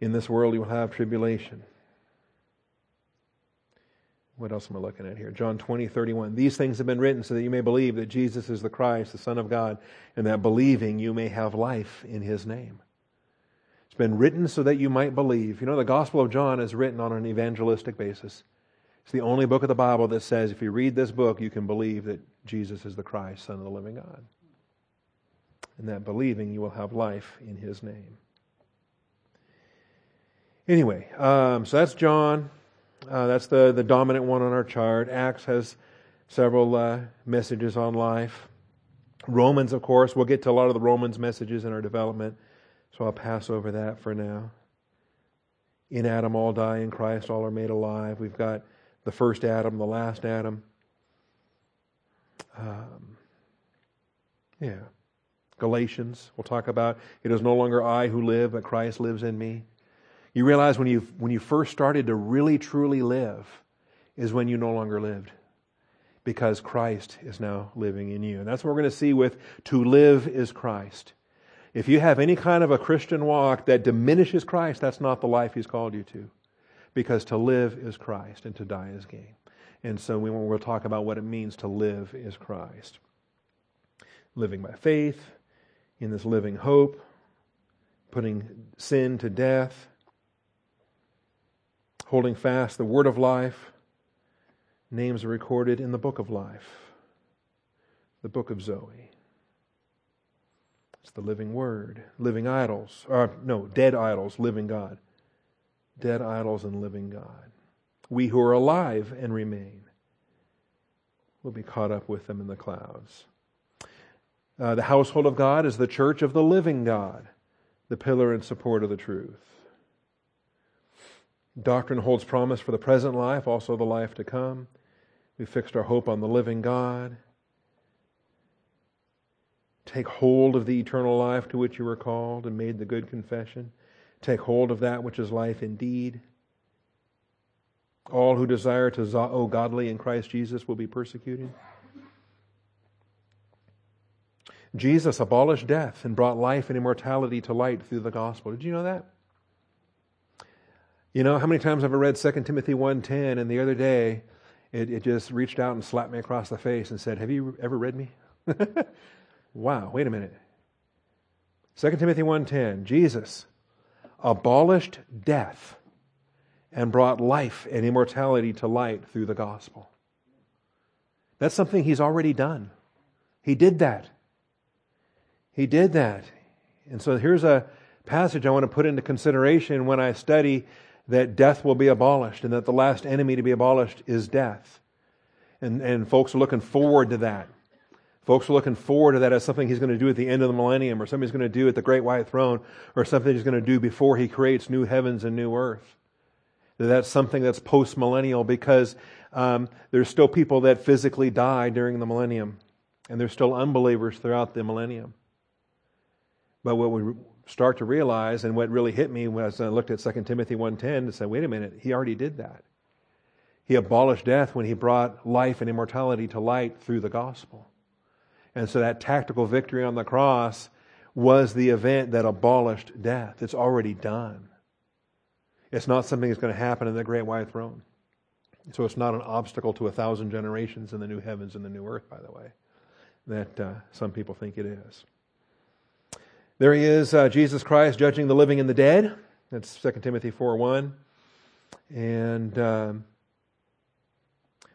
In this world you will have tribulation. What else am I looking at here? John 20, 31. These things have been written so that you may believe that Jesus is the Christ, the Son of God, and that believing you may have life in his name. It's been written so that you might believe. You know, the Gospel of John is written on an evangelistic basis. It's the only book of the Bible that says if you read this book, you can believe that Jesus is the Christ, Son of the living God. And that believing, you will have life in His name. Anyway, um, so that's John. Uh, that's the, the dominant one on our chart. Acts has several uh, messages on life. Romans, of course, we'll get to a lot of the Romans messages in our development, so I'll pass over that for now. In Adam all die, in Christ all are made alive. We've got the first Adam, the last Adam. Um, yeah. Galatians, we'll talk about it is no longer I who live, but Christ lives in me. You realize when you when you first started to really truly live is when you no longer lived. Because Christ is now living in you. And that's what we're going to see with to live is Christ. If you have any kind of a Christian walk that diminishes Christ, that's not the life He's called you to because to live is Christ and to die is gain. And so we will talk about what it means to live is Christ. Living by faith, in this living hope, putting sin to death, holding fast the word of life. Names are recorded in the book of life, the book of Zoe. It's the living word. Living idols. Or, no, dead idols, living God. Dead idols and living God. We who are alive and remain will be caught up with them in the clouds. Uh, the household of God is the church of the living God, the pillar and support of the truth. Doctrine holds promise for the present life, also the life to come. We fixed our hope on the living God. Take hold of the eternal life to which you were called and made the good confession. Take hold of that which is life indeed. All who desire to zao oh, godly in Christ Jesus will be persecuted. Jesus abolished death and brought life and immortality to light through the gospel. Did you know that? You know, how many times have I read 2 Timothy 1.10 and the other day it, it just reached out and slapped me across the face and said, have you ever read me? wow, wait a minute. 2 Timothy 1.10, Jesus abolished death and brought life and immortality to light through the gospel. That's something he's already done. He did that. He did that. And so here's a passage I want to put into consideration when I study that death will be abolished and that the last enemy to be abolished is death. And, and folks are looking forward to that. Folks are looking forward to that as something he's going to do at the end of the millennium or something he's going to do at the great white throne or something he's going to do before he creates new heavens and new earth. That's something that's post millennial because um, there's still people that physically die during the millennium and there's still unbelievers throughout the millennium. But what we start to realize, and what really hit me was I looked at 2 Timothy 1.10 and said, wait a minute, he already did that. He abolished death when he brought life and immortality to light through the gospel. And so that tactical victory on the cross was the event that abolished death. It's already done. It's not something that's going to happen in the great white throne. So it's not an obstacle to a thousand generations in the new heavens and the new earth, by the way, that uh, some people think it is. There he is, uh, Jesus Christ judging the living and the dead. That's 2 Timothy 4 1. And um,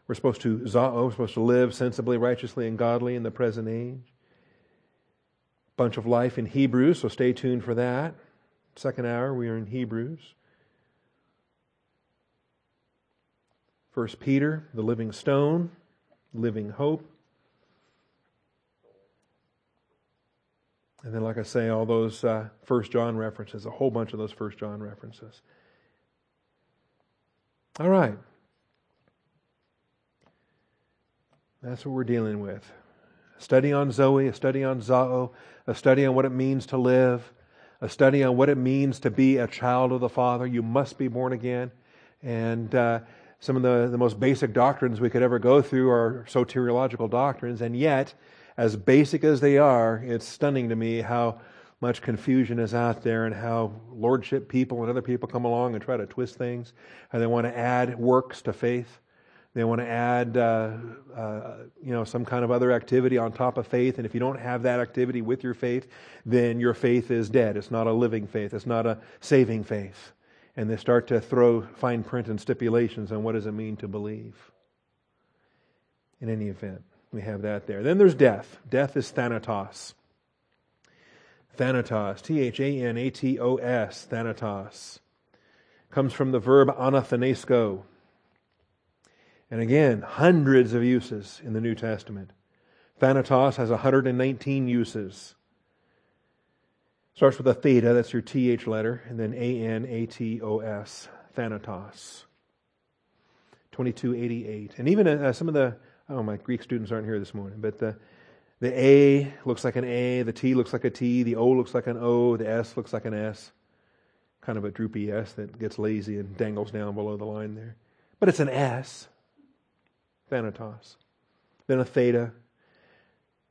we're supposed to zao, we're supposed to live sensibly, righteously, and godly in the present age. Bunch of life in Hebrews, so stay tuned for that. Second hour, we are in Hebrews. First Peter, the living stone, living hope. And then, like I say, all those uh, First John references, a whole bunch of those First John references. All right. That's what we're dealing with. A study on Zoe, a study on Zao, a study on what it means to live, a study on what it means to be a child of the Father. You must be born again. And uh, some of the, the most basic doctrines we could ever go through are soteriological doctrines, and yet, as basic as they are, it's stunning to me how much confusion is out there and how lordship people and other people come along and try to twist things and they want to add works to faith. They want to add, uh, uh, you know, some kind of other activity on top of faith. And if you don't have that activity with your faith, then your faith is dead. It's not a living faith. It's not a saving faith. And they start to throw fine print and stipulations on what does it mean to believe. In any event. We have that there. Then there's death. Death is thanatos. Thanatos. T H A N A T O S. Thanatos. Comes from the verb anathanesko. And again, hundreds of uses in the New Testament. Thanatos has 119 uses. Starts with a theta, that's your TH letter, and then A N A T O S. Thanatos. 2288. And even uh, some of the Oh, my Greek students aren't here this morning, but the, the A looks like an A, the T looks like a T, the O looks like an O, the S looks like an S. Kind of a droopy S that gets lazy and dangles down below the line there. But it's an S. Thanatos. Then a theta.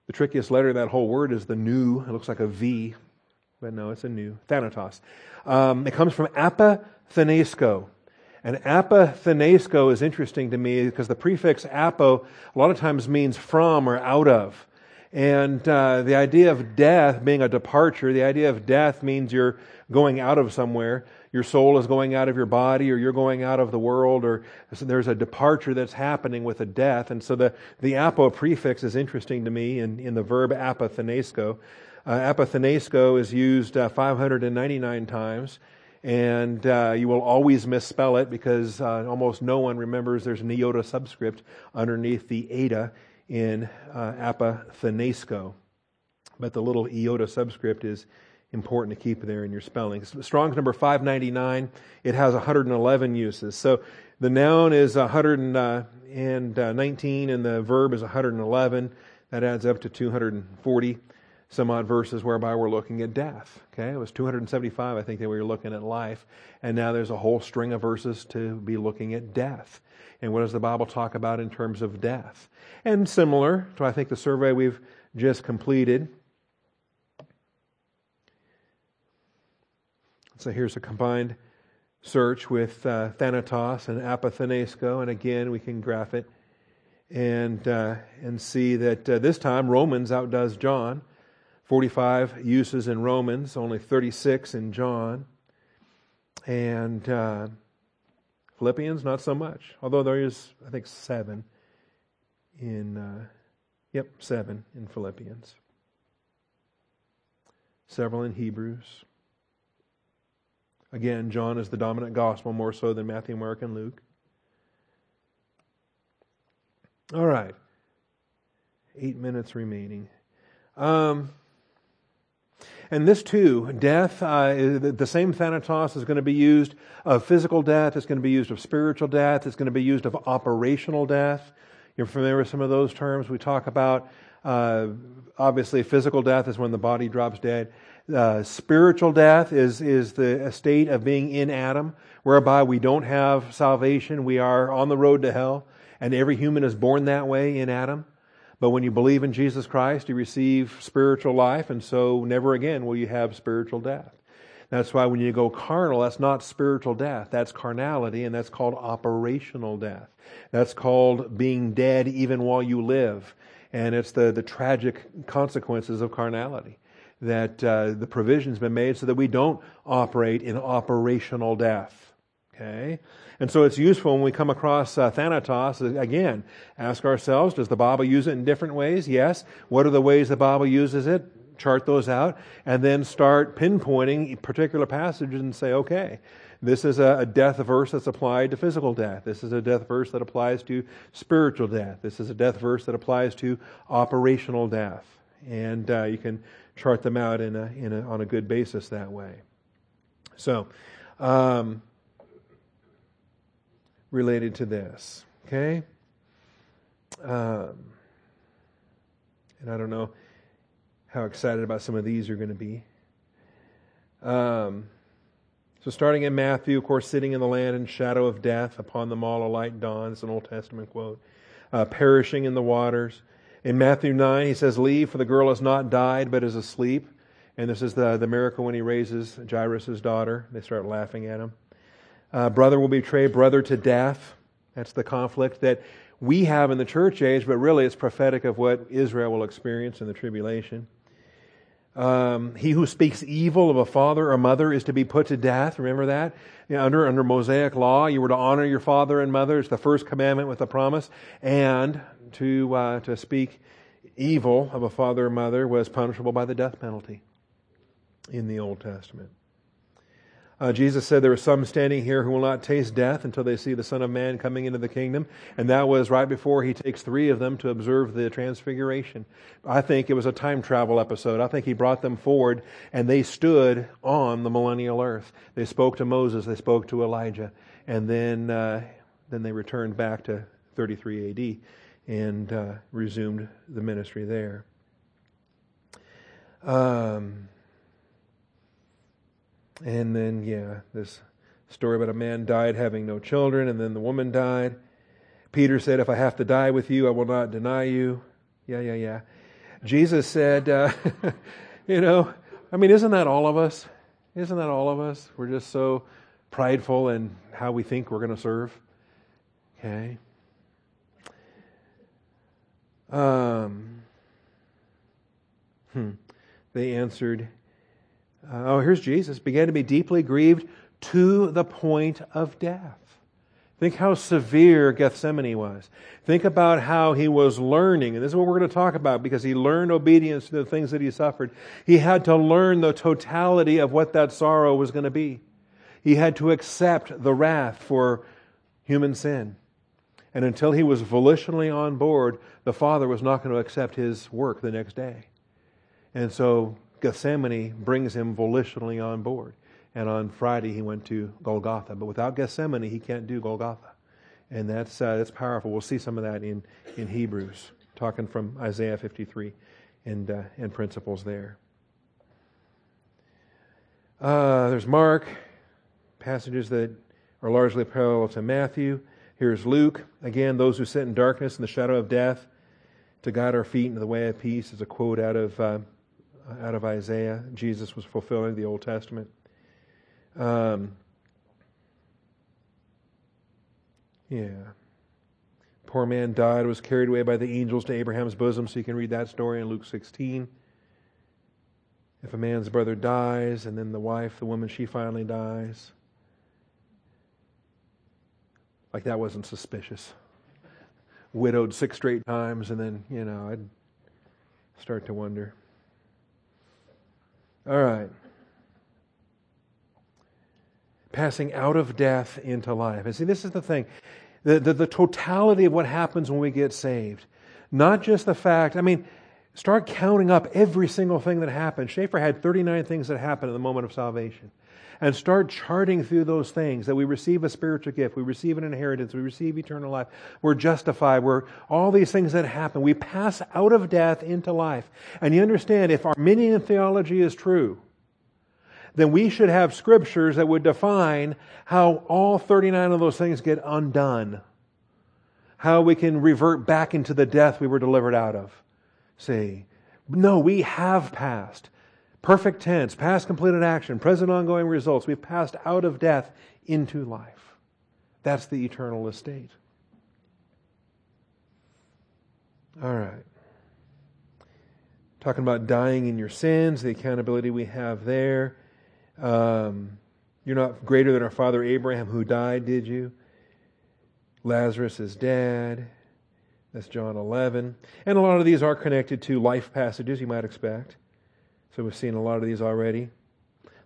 The trickiest letter in that whole word is the nu. It looks like a V, but no, it's a nu. Thanatos. Um, it comes from apathenesko. And apathenesko is interesting to me because the prefix apo a lot of times means from or out of. And uh, the idea of death being a departure, the idea of death means you're going out of somewhere. Your soul is going out of your body, or you're going out of the world, or there's a departure that's happening with a death. And so the, the apo prefix is interesting to me in, in the verb apathenesko. Uh, apathenesco is used uh, 599 times, and uh, you will always misspell it because uh, almost no one remembers there's an iota subscript underneath the eta in uh, apathenesco. But the little iota subscript is important to keep there in your spelling. Strong's number 599, it has 111 uses. So the noun is 119 uh, and the verb is 111. That adds up to 240 some odd verses whereby we're looking at death. Okay, it was 275, I think, that we were looking at life, and now there's a whole string of verses to be looking at death. And what does the Bible talk about in terms of death? And similar to, I think, the survey we've just completed. So here's a combined search with uh, Thanatos and Apathenesco, and again, we can graph it and, uh, and see that uh, this time Romans outdoes John. 45 uses in Romans, only 36 in John. And uh, Philippians, not so much. Although there is, I think, seven in, uh, yep, seven in Philippians. Several in Hebrews. Again, John is the dominant gospel more so than Matthew, Mark, and Luke. All right. Eight minutes remaining. Um, and this too, death, uh, the same thanatos is going to be used of physical death, it's going to be used of spiritual death, it's going to be used of operational death. You're familiar with some of those terms? We talk about, uh, obviously, physical death is when the body drops dead. Uh, spiritual death is, is the state of being in Adam, whereby we don't have salvation. We are on the road to hell, and every human is born that way in Adam. But when you believe in Jesus Christ, you receive spiritual life, and so never again will you have spiritual death. That's why when you go carnal, that's not spiritual death. That's carnality, and that's called operational death. That's called being dead even while you live. And it's the, the tragic consequences of carnality. That uh, the provision's been made so that we don't operate in operational death. Okay? And so it's useful when we come across uh, Thanatos, again, ask ourselves, does the Bible use it in different ways? Yes. What are the ways the Bible uses it? Chart those out, and then start pinpointing particular passages and say, okay, this is a, death verse that's applied to physical death. This is a death verse that applies to spiritual death. This is a death verse that applies to operational death. And uh, you can chart them out in a, in a, on a good basis that way. So, um, related to this. Okay? Um, and I don't know how excited about some of these you're going to be. Um, so, starting in Matthew, of course, sitting in the land and shadow of death, upon them all a light dawns, an Old Testament quote. Uh, perishing in the waters. In Matthew 9, he says, Leave, for the girl has not died, but is asleep. And this is the, the miracle when he raises Jairus' daughter. They start laughing at him. Uh, brother will betray brother to death. That's the conflict that we have in the church age, but really it's prophetic of what Israel will experience in the tribulation. Um, he who speaks evil of a father or mother is to be put to death. Remember that? You know, under, under Mosaic law, you were to honor your father and mother. It's the first commandment with a promise. And to, uh, to speak evil of a father or mother was punishable by the death penalty in the Old Testament. Uh, Jesus said there are some standing here who will not taste death until they see the Son of Man coming into the kingdom. And that was right before he takes three of them to observe the transfiguration. I think it was a time travel episode. I think he brought them forward and they stood on the millennial earth. They spoke to Moses, they spoke to Elijah, and then, uh, then they returned back to 33 AD and uh, resumed the ministry there. Um, and then, yeah, this story about a man died having no children, and then the woman died. Peter said, If I have to die with you, I will not deny you. Yeah, yeah, yeah. Jesus said, uh, You know, I mean, isn't that all of us? Isn't that all of us? We're just so prideful in how we think we're going to serve. Okay. Um, hmm. They answered, uh, oh, here's Jesus, began to be deeply grieved to the point of death. Think how severe Gethsemane was. Think about how he was learning, and this is what we're going to talk about because he learned obedience to the things that he suffered. He had to learn the totality of what that sorrow was going to be. He had to accept the wrath for human sin. And until he was volitionally on board, the Father was not going to accept his work the next day. And so Gethsemane brings him volitionally on board. And on Friday, he went to Golgotha. But without Gethsemane, he can't do Golgotha. And that's, uh, that's powerful. We'll see some of that in, in Hebrews, talking from Isaiah 53 and, uh, and principles there. Uh, there's Mark, passages that are largely parallel to Matthew. Here's Luke. Again, those who sit in darkness and the shadow of death to guide our feet into the way of peace is a quote out of, uh, out of Isaiah. Jesus was fulfilling the Old Testament. Um, yeah. Poor man died, was carried away by the angels to Abraham's bosom, so you can read that story in Luke 16. If a man's brother dies, and then the wife, the woman, she finally dies. Like that wasn't suspicious. Widowed six straight times, and then, you know, I'd start to wonder. All right passing out of death into life. And see, this is the thing the, the, the, totality of what happens when we get saved. Not just the fact, I mean, start counting up every single thing that happened. Chafer had 39 things that happened at the moment of salvation. And start charting through those things that we receive a spiritual gift, we receive an inheritance, we receive eternal life, we're justified, we're all these things that happen. We pass out of death into life. And you understand, if Arminian theology is true, then we should have scriptures that would define how all 39 of those things get undone. How we can revert back into the death we were delivered out of. See? No, we have passed. Perfect tense, past completed action, present ongoing results. We've passed out of death into life. That's the eternal estate. All right. Talking about dying in your sins, the accountability we have there. Um, you're not greater than our father Abraham who died, did you? Lazarus is dead. That's John 11. And a lot of these are connected to life passages, you might expect. So we've seen a lot of these already.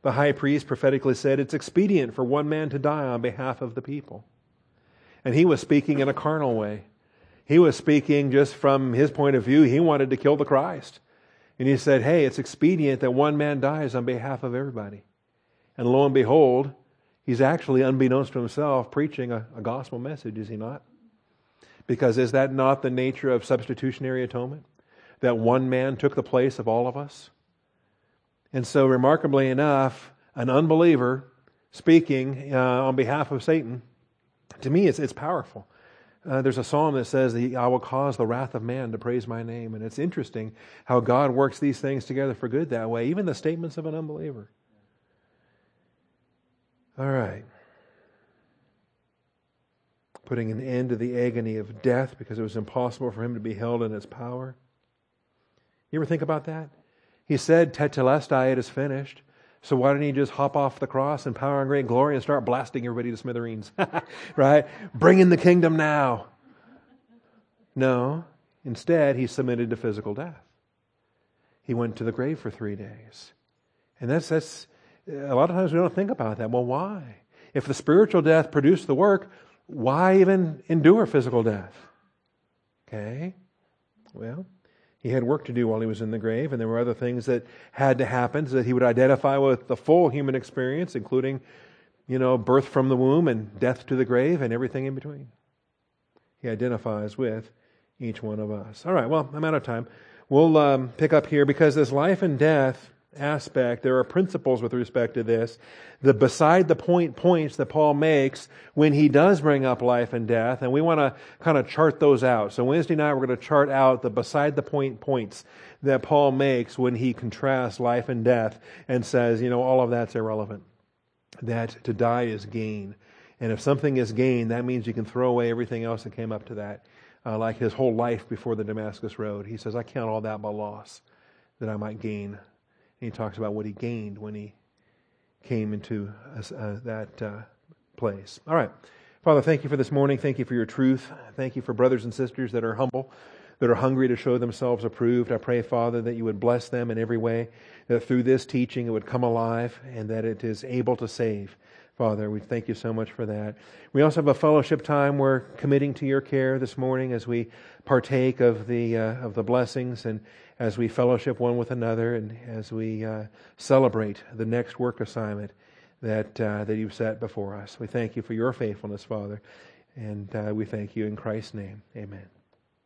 The high priest prophetically said it's expedient for one man to die on behalf of the people. And he was speaking in a carnal way. He was speaking just from his point of view. He wanted to kill the Christ. And he said, hey, it's expedient that one man dies on behalf of everybody. And lo and behold, he's actually, unbeknownst to himself, preaching a, a gospel message, is he not? Because is that not the nature of substitutionary atonement? That one man took the place of all of us? And so, remarkably enough, an unbeliever speaking uh, on behalf of Satan, to me, it's, it's powerful. Uh, there's a psalm that says, I will cause the wrath of man to praise my name. And it's interesting how God works these things together for good that way, even the statements of an unbeliever. All right. Putting an end to the agony of death because it was impossible for him to be held in its power. You ever think about that? He said, Tetelestai, it is finished. So why didn't he just hop off the cross in power and great glory and start blasting everybody to smithereens? right? Bring in the kingdom now. No. Instead, he submitted to physical death. He went to the grave for three days. And that's, that's a lot of times we don't think about that. Well, why? If the spiritual death produced the work, why even endure physical death? Okay? Well, he had work to do while he was in the grave, and there were other things that had to happen so that he would identify with the full human experience, including, you know, birth from the womb and death to the grave and everything in between. He identifies with each one of us. All right, well, I'm out of time. We'll um, pick up here because this life and death aspect, there are principles with respect to this. The beside the point points that Paul makes when he does bring up life and death, and we want to kind of chart those out. So Wednesday night we're going to chart out the beside the point points that Paul makes when he contrasts life and death and says, you know, all of that's irrelevant. That to die is gain. And if something is gain, that means you can throw away everything else that came up to that. Uh, like his whole life before the Damascus Road. He says, I count all that by loss that I might gain he talks about what he gained when he came into uh, that uh, place. All right. Father, thank you for this morning. Thank you for your truth. Thank you for brothers and sisters that are humble, that are hungry to show themselves approved. I pray, Father, that you would bless them in every way, that through this teaching it would come alive and that it is able to save. Father, we thank you so much for that. We also have a fellowship time we're committing to your care this morning as we partake of the uh, of the blessings and as we fellowship one with another and as we uh, celebrate the next work assignment that, uh, that you've set before us. We thank you for your faithfulness, Father, and uh, we thank you in Christ's name. Amen.